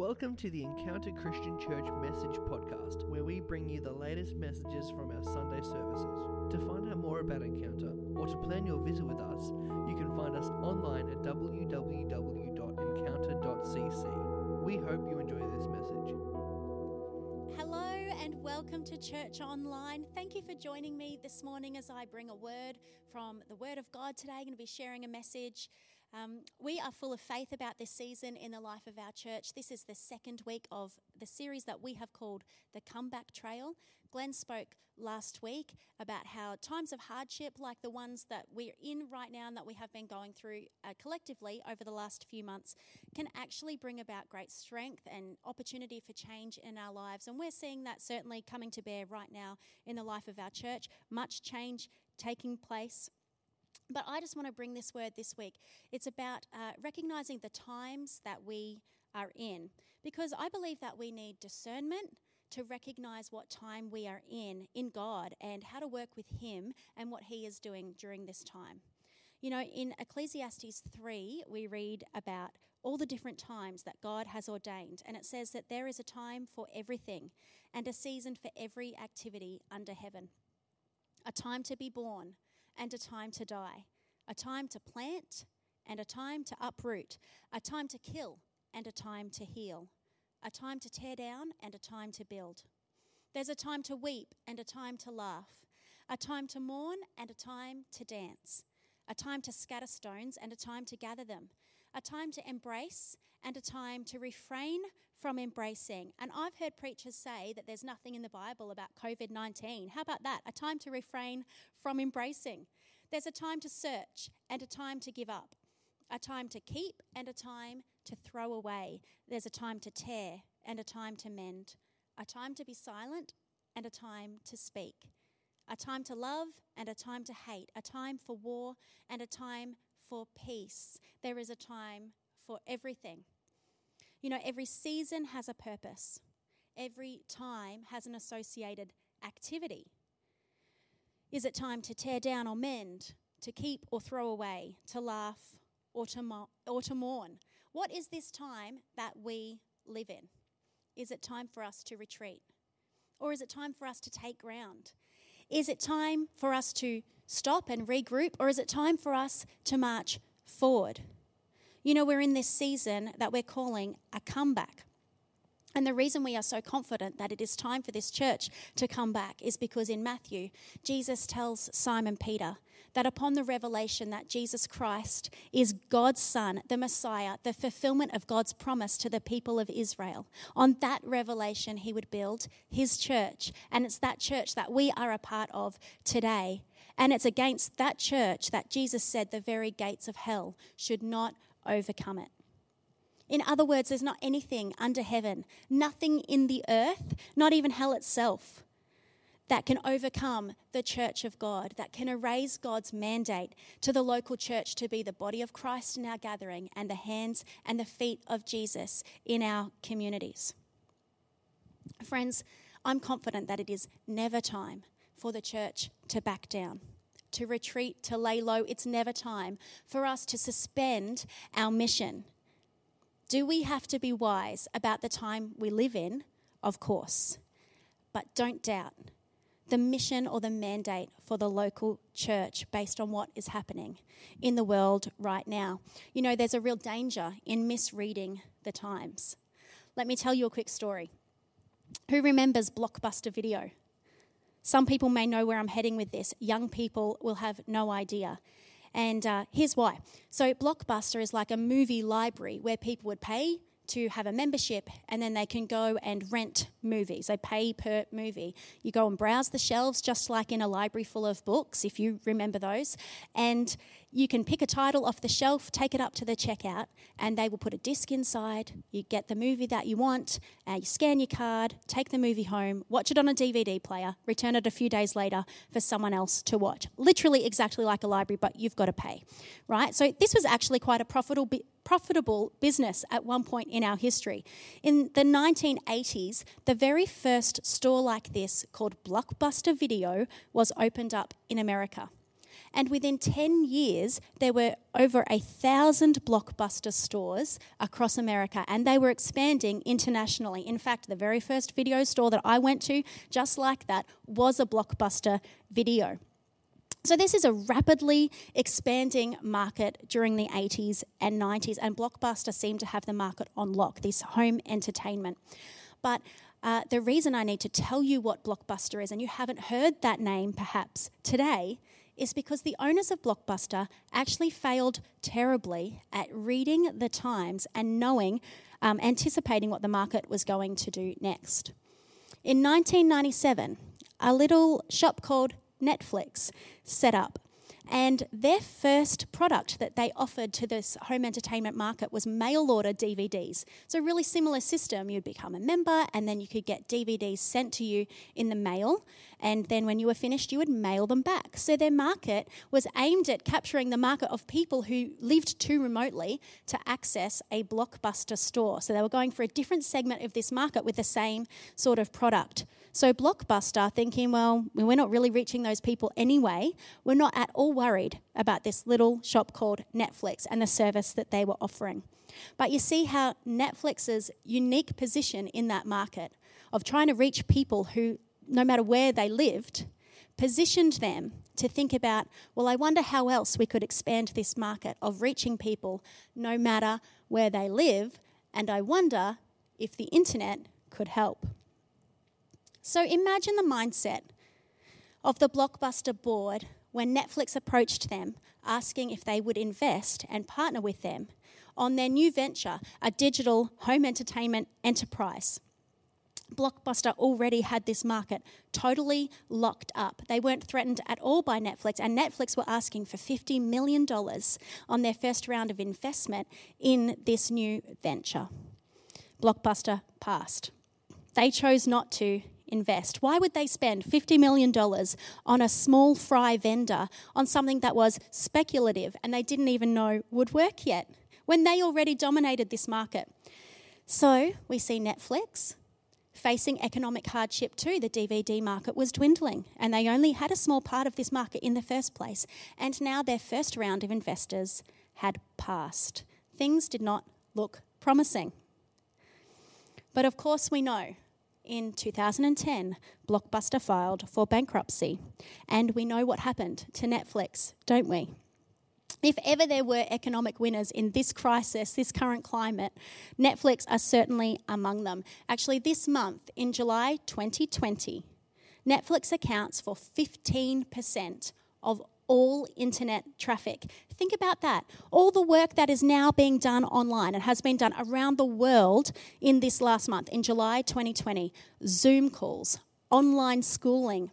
Welcome to the Encounter Christian Church Message Podcast, where we bring you the latest messages from our Sunday services. To find out more about Encounter or to plan your visit with us, you can find us online at www.encounter.cc. We hope you enjoy this message. Hello and welcome to Church Online. Thank you for joining me this morning as I bring a word from the Word of God today. I'm going to be sharing a message. Um, we are full of faith about this season in the life of our church. This is the second week of the series that we have called the Comeback Trail. Glenn spoke last week about how times of hardship, like the ones that we're in right now and that we have been going through uh, collectively over the last few months, can actually bring about great strength and opportunity for change in our lives. And we're seeing that certainly coming to bear right now in the life of our church. Much change taking place. But I just want to bring this word this week. It's about uh, recognizing the times that we are in, because I believe that we need discernment to recognize what time we are in in God and how to work with Him and what He is doing during this time. You know, in Ecclesiastes 3, we read about all the different times that God has ordained, and it says that there is a time for everything and a season for every activity under heaven. A time to be born and a time to die, a time to plant and a time to uproot, a time to kill and a time to heal, a time to tear down and a time to build. There's a time to weep and a time to laugh, a time to mourn and a time to dance, a time to scatter stones and a time to gather them, a time to embrace and a time to refrain from embracing. And I've heard preachers say that there's nothing in the Bible about COVID 19. How about that? A time to refrain from embracing. There's a time to search and a time to give up, a time to keep and a time to throw away. There's a time to tear and a time to mend, a time to be silent and a time to speak, a time to love and a time to hate, a time for war and a time for peace. There is a time for everything. You know, every season has a purpose, every time has an associated activity. Is it time to tear down or mend, to keep or throw away, to laugh or to, mo- or to mourn? What is this time that we live in? Is it time for us to retreat? Or is it time for us to take ground? Is it time for us to stop and regroup? Or is it time for us to march forward? You know, we're in this season that we're calling a comeback. And the reason we are so confident that it is time for this church to come back is because in Matthew, Jesus tells Simon Peter that upon the revelation that Jesus Christ is God's Son, the Messiah, the fulfillment of God's promise to the people of Israel, on that revelation, he would build his church. And it's that church that we are a part of today. And it's against that church that Jesus said the very gates of hell should not overcome it. In other words, there's not anything under heaven, nothing in the earth, not even hell itself, that can overcome the church of God, that can erase God's mandate to the local church to be the body of Christ in our gathering and the hands and the feet of Jesus in our communities. Friends, I'm confident that it is never time for the church to back down to retreat, to lay low. It's never time for us to suspend our mission. Do we have to be wise about the time we live in? Of course. But don't doubt the mission or the mandate for the local church based on what is happening in the world right now. You know, there's a real danger in misreading the times. Let me tell you a quick story. Who remembers Blockbuster Video? Some people may know where I'm heading with this. Young people will have no idea. And uh, here's why. So, Blockbuster is like a movie library where people would pay to have a membership and then they can go and rent movies. They pay per movie. You go and browse the shelves just like in a library full of books, if you remember those. And you can pick a title off the shelf, take it up to the checkout, and they will put a disc inside. You get the movie that you want, uh, you scan your card, take the movie home, watch it on a DVD player, return it a few days later for someone else to watch. Literally exactly like a library, but you've got to pay, right? So this was actually quite a profitable profitable business at one point in our history. In the 1980s, the very first store like this, called Blockbuster Video, was opened up in America. And within 10 years, there were over a thousand blockbuster stores across America, and they were expanding internationally. In fact, the very first video store that I went to, just like that, was a blockbuster video. So, this is a rapidly expanding market during the 80s and 90s, and Blockbuster seemed to have the market on lock, this home entertainment. But uh, the reason I need to tell you what Blockbuster is, and you haven't heard that name perhaps today, is because the owners of Blockbuster actually failed terribly at reading the times and knowing, um, anticipating what the market was going to do next. In 1997, a little shop called Netflix set up and their first product that they offered to this home entertainment market was mail order DVDs. So, really similar system. You'd become a member, and then you could get DVDs sent to you in the mail. And then, when you were finished, you would mail them back. So, their market was aimed at capturing the market of people who lived too remotely to access a blockbuster store. So, they were going for a different segment of this market with the same sort of product. So, Blockbuster thinking, well, we're not really reaching those people anyway. We're not at all worried about this little shop called Netflix and the service that they were offering. But you see how Netflix's unique position in that market of trying to reach people who, no matter where they lived, positioned them to think about, well, I wonder how else we could expand this market of reaching people no matter where they live, and I wonder if the internet could help. So imagine the mindset of the Blockbuster board when Netflix approached them asking if they would invest and partner with them on their new venture, a digital home entertainment enterprise. Blockbuster already had this market totally locked up. They weren't threatened at all by Netflix, and Netflix were asking for $50 million on their first round of investment in this new venture. Blockbuster passed. They chose not to invest? Why would they spend $50 million on a small fry vendor on something that was speculative and they didn't even know would work yet when they already dominated this market? So we see Netflix facing economic hardship too. The DVD market was dwindling and they only had a small part of this market in the first place. And now their first round of investors had passed. Things did not look promising. But of course, we know in 2010, Blockbuster filed for bankruptcy. And we know what happened to Netflix, don't we? If ever there were economic winners in this crisis, this current climate, Netflix are certainly among them. Actually, this month, in July 2020, Netflix accounts for 15% of all internet traffic. Think about that. All the work that is now being done online and has been done around the world in this last month, in July 2020, Zoom calls, online schooling,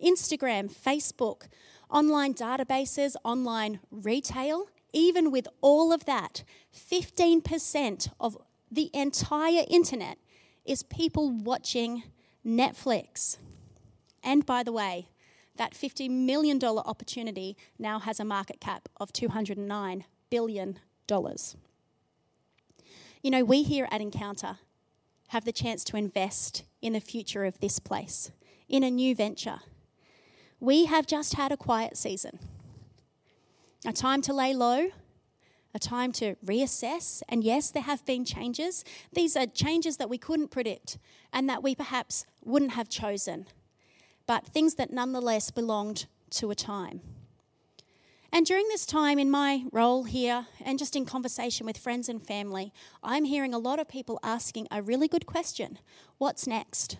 Instagram, Facebook, online databases, online retail, even with all of that, 15% of the entire internet is people watching Netflix. And by the way, that $50 million opportunity now has a market cap of $209 billion. You know, we here at Encounter have the chance to invest in the future of this place, in a new venture. We have just had a quiet season, a time to lay low, a time to reassess. And yes, there have been changes. These are changes that we couldn't predict and that we perhaps wouldn't have chosen but things that nonetheless belonged to a time. And during this time, in my role here and just in conversation with friends and family, I'm hearing a lot of people asking a really good question What's next?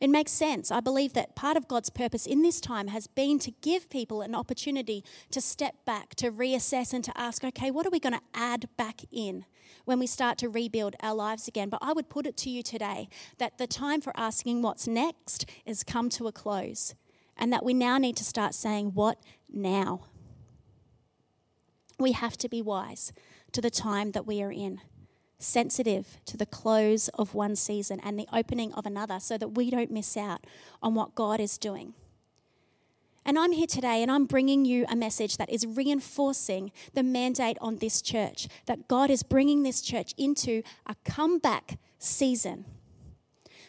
It makes sense. I believe that part of God's purpose in this time has been to give people an opportunity to step back, to reassess, and to ask, okay, what are we going to add back in? when we start to rebuild our lives again. But I would put it to you today that the time for asking what's next has come to a close, and that we now need to start saying, What now? We have to be wise to the time that we are in, sensitive to the close of one season and the opening of another, so that we don't miss out on what God is doing. And I'm here today and I'm bringing you a message that is reinforcing the mandate on this church that God is bringing this church into a comeback season.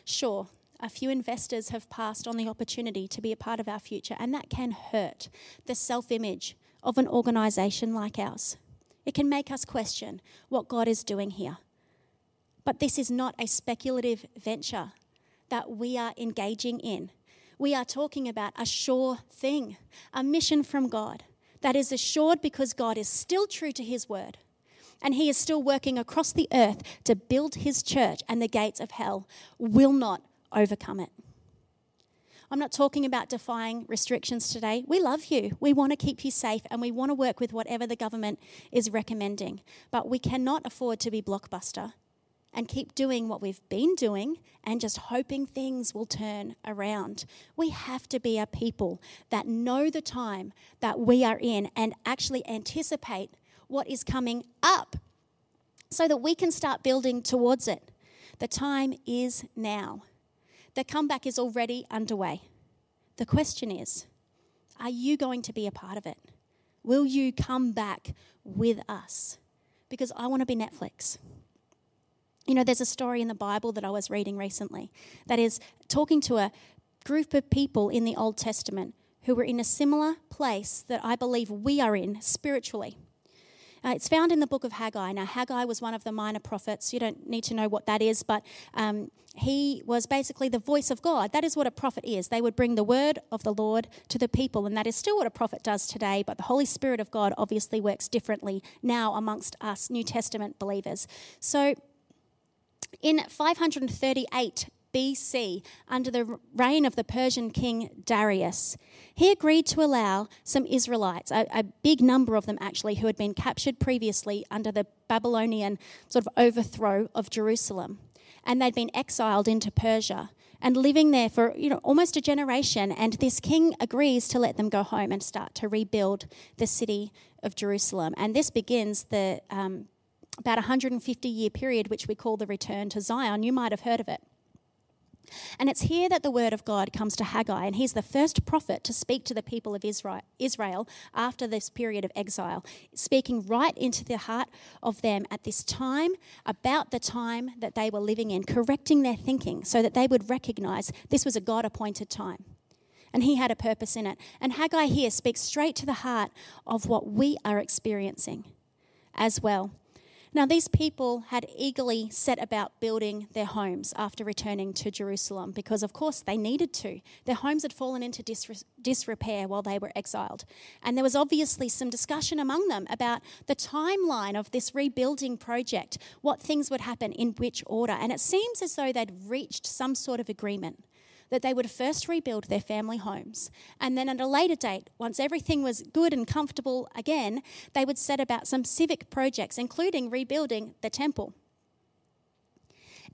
Sure, A few investors have passed on the opportunity to be a part of our future, and that can hurt the self image of an organisation like ours. It can make us question what God is doing here. But this is not a speculative venture that we are engaging in. We are talking about a sure thing, a mission from God that is assured because God is still true to his word and he is still working across the earth to build his church, and the gates of hell will not overcome it. I'm not talking about defying restrictions today. We love you. We want to keep you safe and we want to work with whatever the government is recommending. But we cannot afford to be blockbuster and keep doing what we've been doing and just hoping things will turn around. We have to be a people that know the time that we are in and actually anticipate what is coming up so that we can start building towards it. The time is now. The comeback is already underway. The question is are you going to be a part of it? Will you come back with us? Because I want to be Netflix. You know, there's a story in the Bible that I was reading recently that is talking to a group of people in the Old Testament who were in a similar place that I believe we are in spiritually. Uh, it's found in the book of Haggai. Now, Haggai was one of the minor prophets. You don't need to know what that is, but um, he was basically the voice of God. That is what a prophet is. They would bring the word of the Lord to the people, and that is still what a prophet does today, but the Holy Spirit of God obviously works differently now amongst us New Testament believers. So, in 538 BC, under the reign of the Persian king Darius, he agreed to allow some Israelites, a, a, big number of them actually, who had been captured previously under the Babylonian sort of overthrow of Jerusalem. And they'd been exiled into Persia and living there for you know almost a generation. And this king agrees to let them go home and start to rebuild the city of jerusalem. And this begins the um, about 150 year period which we call the return to zion. You might have heard of it and it's here that the word of God comes to Haggai, and he's the first prophet to speak to the people of Israel after this period of exile, speaking right into the heart of them at this time, about the time that they were living in, correcting their thinking so that they would recognize this was a God appointed time. And he had a purpose in it. And Haggai here speaks straight to the heart of what we are experiencing as well. Now, these people had eagerly set about building their homes after returning to Jerusalem because, of course, they needed to. Their homes had fallen into disre- disrepair while they were exiled. And there was obviously some discussion among them about the timeline of this rebuilding project, what things would happen in which order. And it seems as though they'd reached some sort of agreement that they would first rebuild their family homes. And then at a later date, once everything was good and comfortable again, they would set about some civic projects, including rebuilding the temple.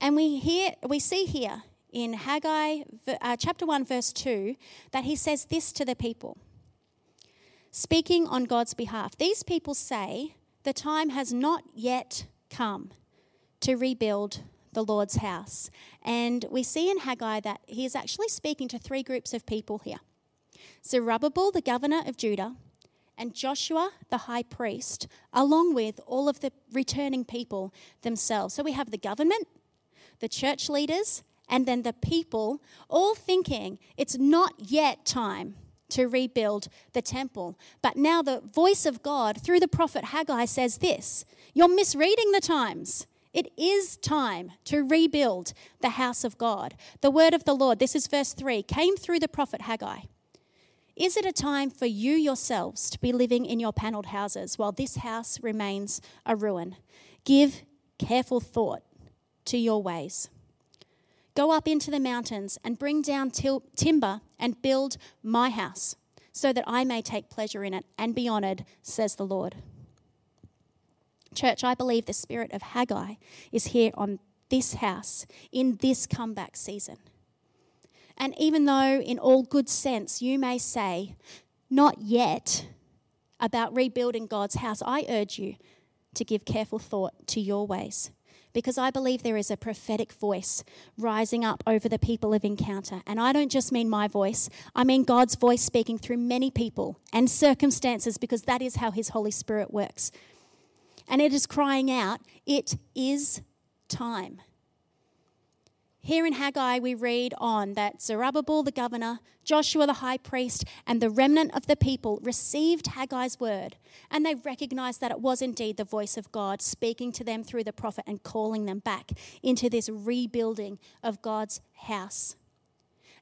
And we, hear, we see here in Haggai uh, chapter 1, verse 2, that he says this to the people. Speaking on God's behalf, these people say, The time has not yet come to rebuild the Lord's house. And we see in Haggai that he is actually speaking to three groups of people here Zerubbabel, the governor of Judah, and Joshua, the high priest, along with all of the returning people themselves. So we have the government, the church leaders, and then the people all thinking it's not yet time to rebuild the temple. But now the voice of God through the prophet Haggai says this You're misreading the times. It is time to rebuild the house of God. The word of the Lord, this is verse 3, came through the prophet Haggai. Is it a time for you yourselves to be living in your panelled houses while this house remains a ruin? Give careful thought to your ways. Go up into the mountains and bring down til- timber and build my house, so that I may take pleasure in it and be honoured, says the Lord. Church, I believe the spirit of Haggai is here on this house in this comeback season. And even though, in all good sense, you may say, not yet, about rebuilding God's house, I urge you to give careful thought to your ways. Because I believe there is a prophetic voice rising up over the people of Encounter. And I don't just mean my voice, I mean God's voice speaking through many people and circumstances, because that is how His Holy Spirit works and it is crying out, It is time. Here in Haggai, we read on that Zerubbabel the governor, Joshua the high priest, and the remnant of the people received Haggai's word, and they recognized that it was indeed the voice of God speaking to them through the prophet and calling them back into this rebuilding of God's house.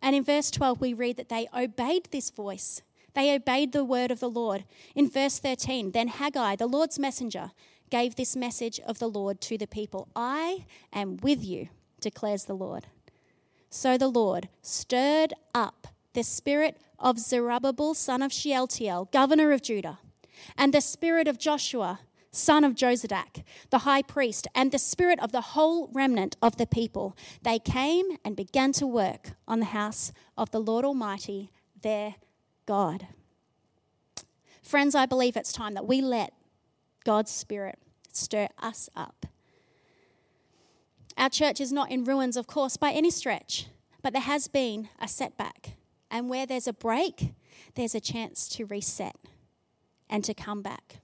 And in verse 12, we read that they obeyed this voice. They obeyed the word of the Lord. In verse 13, then Haggai, the Lord's messenger, gave this message of the Lord to the people I am with you declares the Lord. So the Lord stirred up the spirit of Zerubbabel, son of Shealtiel, governor of Judah, and the spirit of Joshua, son of Jozadak, the high priest, and the spirit of the whole remnant of the people. They came and began to work on the house of the Lord Almighty, their God. Friends, I believe it's time that we let God's Spirit stir us up our church is not in ruins, of course, by any stretch, but there has been a setback. And where there's a break, there's a chance to reset and to come back.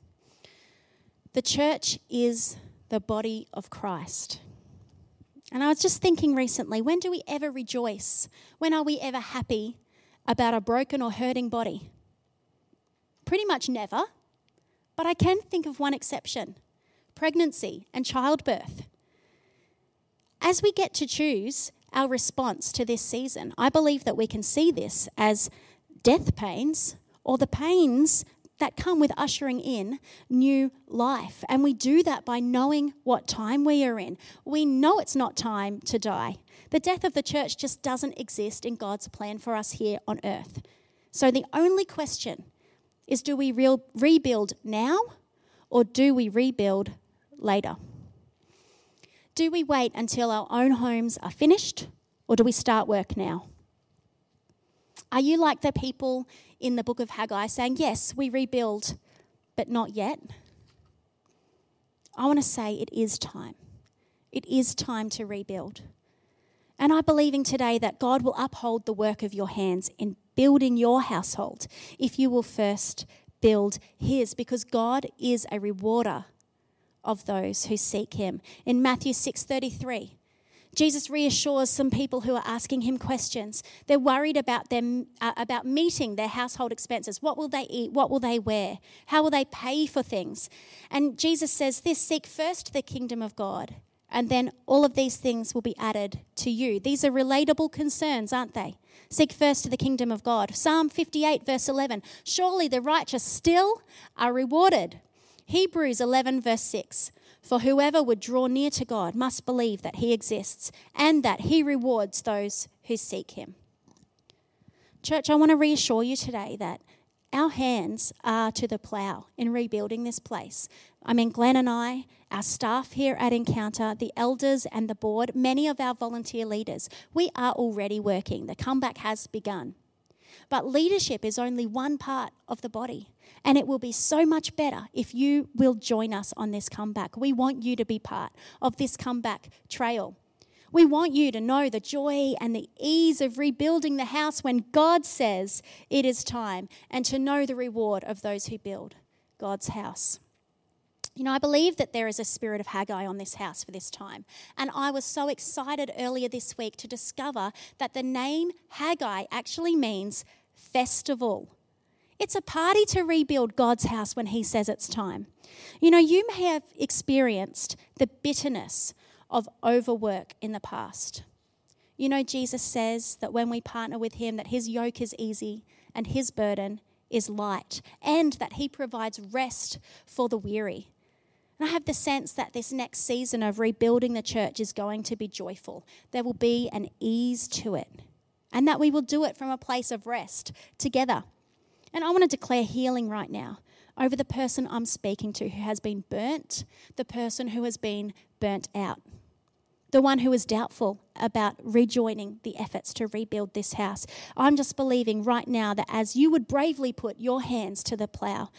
The church is the body of Christ. And I was just thinking recently when do we ever rejoice? When are we ever happy about a broken or hurting body? Pretty much never. But I can think of one exception pregnancy and childbirth. As we get to choose our response to this season, I believe that we can see this as death pains or the pains that come with ushering in new life. And we do that by knowing what time we are in. We know it's not time to die. The death of the church just doesn't exist in God's plan for us here on earth. So the only question is do we re- rebuild now or do we rebuild later? Do we wait until our own homes are finished or do we start work now? Are you like the people in the book of Haggai saying, Yes, we rebuild, but not yet? I want to say it is time. It is time to rebuild. And I'm believing today that God will uphold the work of your hands in building your household if you will first build His, because God is a rewarder of those who seek him. In Matthew 6:33, Jesus reassures some people who are asking him questions. They're worried about them uh, about meeting their household expenses. What will they eat? What will they wear? How will they pay for things? And Jesus says this, seek first the kingdom of God, and then all of these things will be added to you. These are relatable concerns, aren't they? Seek first the kingdom of God. Psalm 58 verse 11. Surely the righteous still are rewarded Hebrews 11, verse 6 For whoever would draw near to God must believe that he exists and that he rewards those who seek him. Church, I want to reassure you today that our hands are to the plough in rebuilding this place. I mean, Glenn and I, our staff here at Encounter, the elders and the board, many of our volunteer leaders, we are already working. The comeback has begun. But leadership is only one part of the body. And it will be so much better if you will join us on this comeback. We want you to be part of this comeback trail. We want you to know the joy and the ease of rebuilding the house when God says it is time, and to know the reward of those who build God's house. You know, I believe that there is a spirit of Haggai on this house for this time. And I was so excited earlier this week to discover that the name Haggai actually means festival. It's a party to rebuild God's house when He says it's time. You know, you may have experienced the bitterness of overwork in the past. You know, Jesus says that when we partner with Him, that His yoke is easy and His burden is light, and that He provides rest for the weary. And I have the sense that this next season of rebuilding the church is going to be joyful. There will be an ease to it, and that we will do it from a place of rest together. And I want to declare healing right now over the person I'm speaking to who has been burnt, the person who has been burnt out, the one who is doubtful about rejoining the efforts to rebuild this house. I'm just believing right now that as you would bravely put your hands to the plow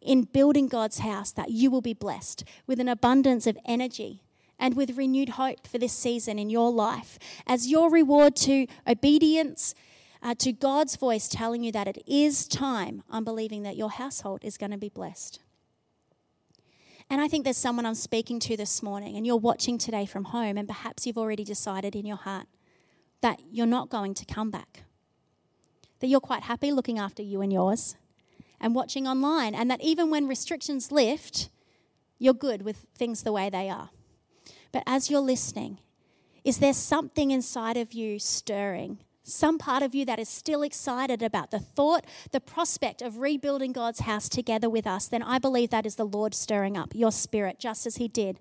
in building God's house, that you will be blessed with an abundance of energy and with renewed hope for this season in your life as your reward to obedience uh, to God's voice telling you that it is time, I'm believing that your household is going to be blessed. And I think there's someone I'm speaking to this morning, and you're watching today from home, and perhaps you've already decided in your heart that you're not going to come back, that you're quite happy looking after you and yours and watching online, and that even when restrictions lift, you're good with things the way they are. But as you're listening, is there something inside of you stirring? Some part of you that is still excited about the thought, the prospect of rebuilding God's house together with us, then I believe that is the Lord stirring up your spirit, just as He did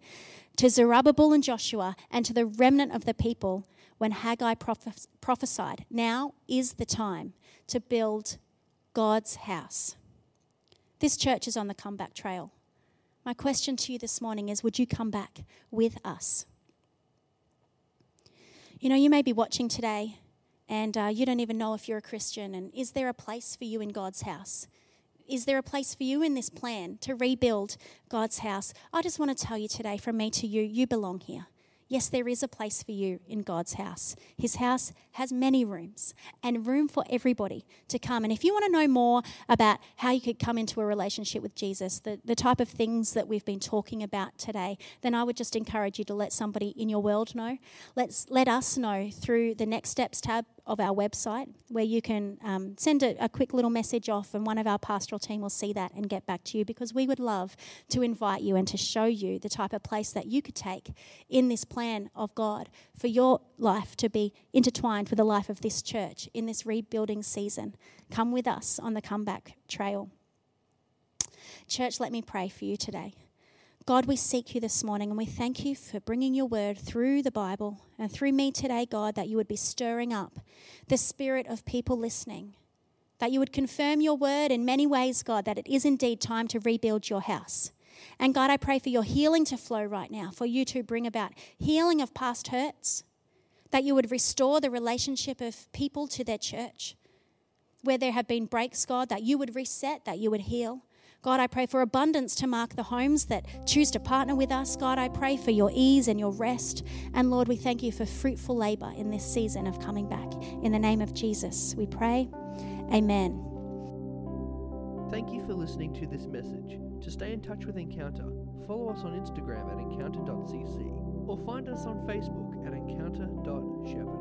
to Zerubbabel and Joshua and to the remnant of the people when Haggai prophes- prophesied. Now is the time to build God's house. This church is on the comeback trail. My question to you this morning is Would you come back with us? You know, you may be watching today and uh, you don't even know if you're a Christian. And is there a place for you in God's house? Is there a place for you in this plan to rebuild God's house? I just want to tell you today, from me to you, you belong here. Yes, there is a place for you in God's house. His house has many rooms and room for everybody to come. And if you want to know more about how you could come into a relationship with Jesus, the, the type of things that we've been talking about today, then I would just encourage you to let somebody in your world know. Let's let us know through the Next Steps tab of our website where you can um, send a, a, quick little message off, and one of our pastoral team will see that and get back to you because we would love to invite you and to show you the type of place that you could take in this plan of God for your life to be intertwined with the life of this church in this rebuilding season. Come with us on the comeback trail. Church, let me pray for you today. God, we seek you this morning and we thank you for bringing your word through the Bible and through me today, God, that you would be stirring up the spirit of people listening, that you would confirm your word in many ways, God, that it is indeed time to rebuild your house. And God, I pray for your healing to flow right now, for you to bring about healing of past hurts, that you would restore the relationship of people to their church. Where there have been breaks, God, that you would reset, that you would heal. God, I pray for abundance to mark the homes that choose to partner with us. God, I pray for your ease and your rest. And Lord, we thank you for fruitful labor in this season of coming back. In the name of Jesus, we pray. Amen. Thank you for listening to this message. To stay in touch with Encounter, follow us on Instagram at encounter.cc or find us on Facebook at encounter.shepherd.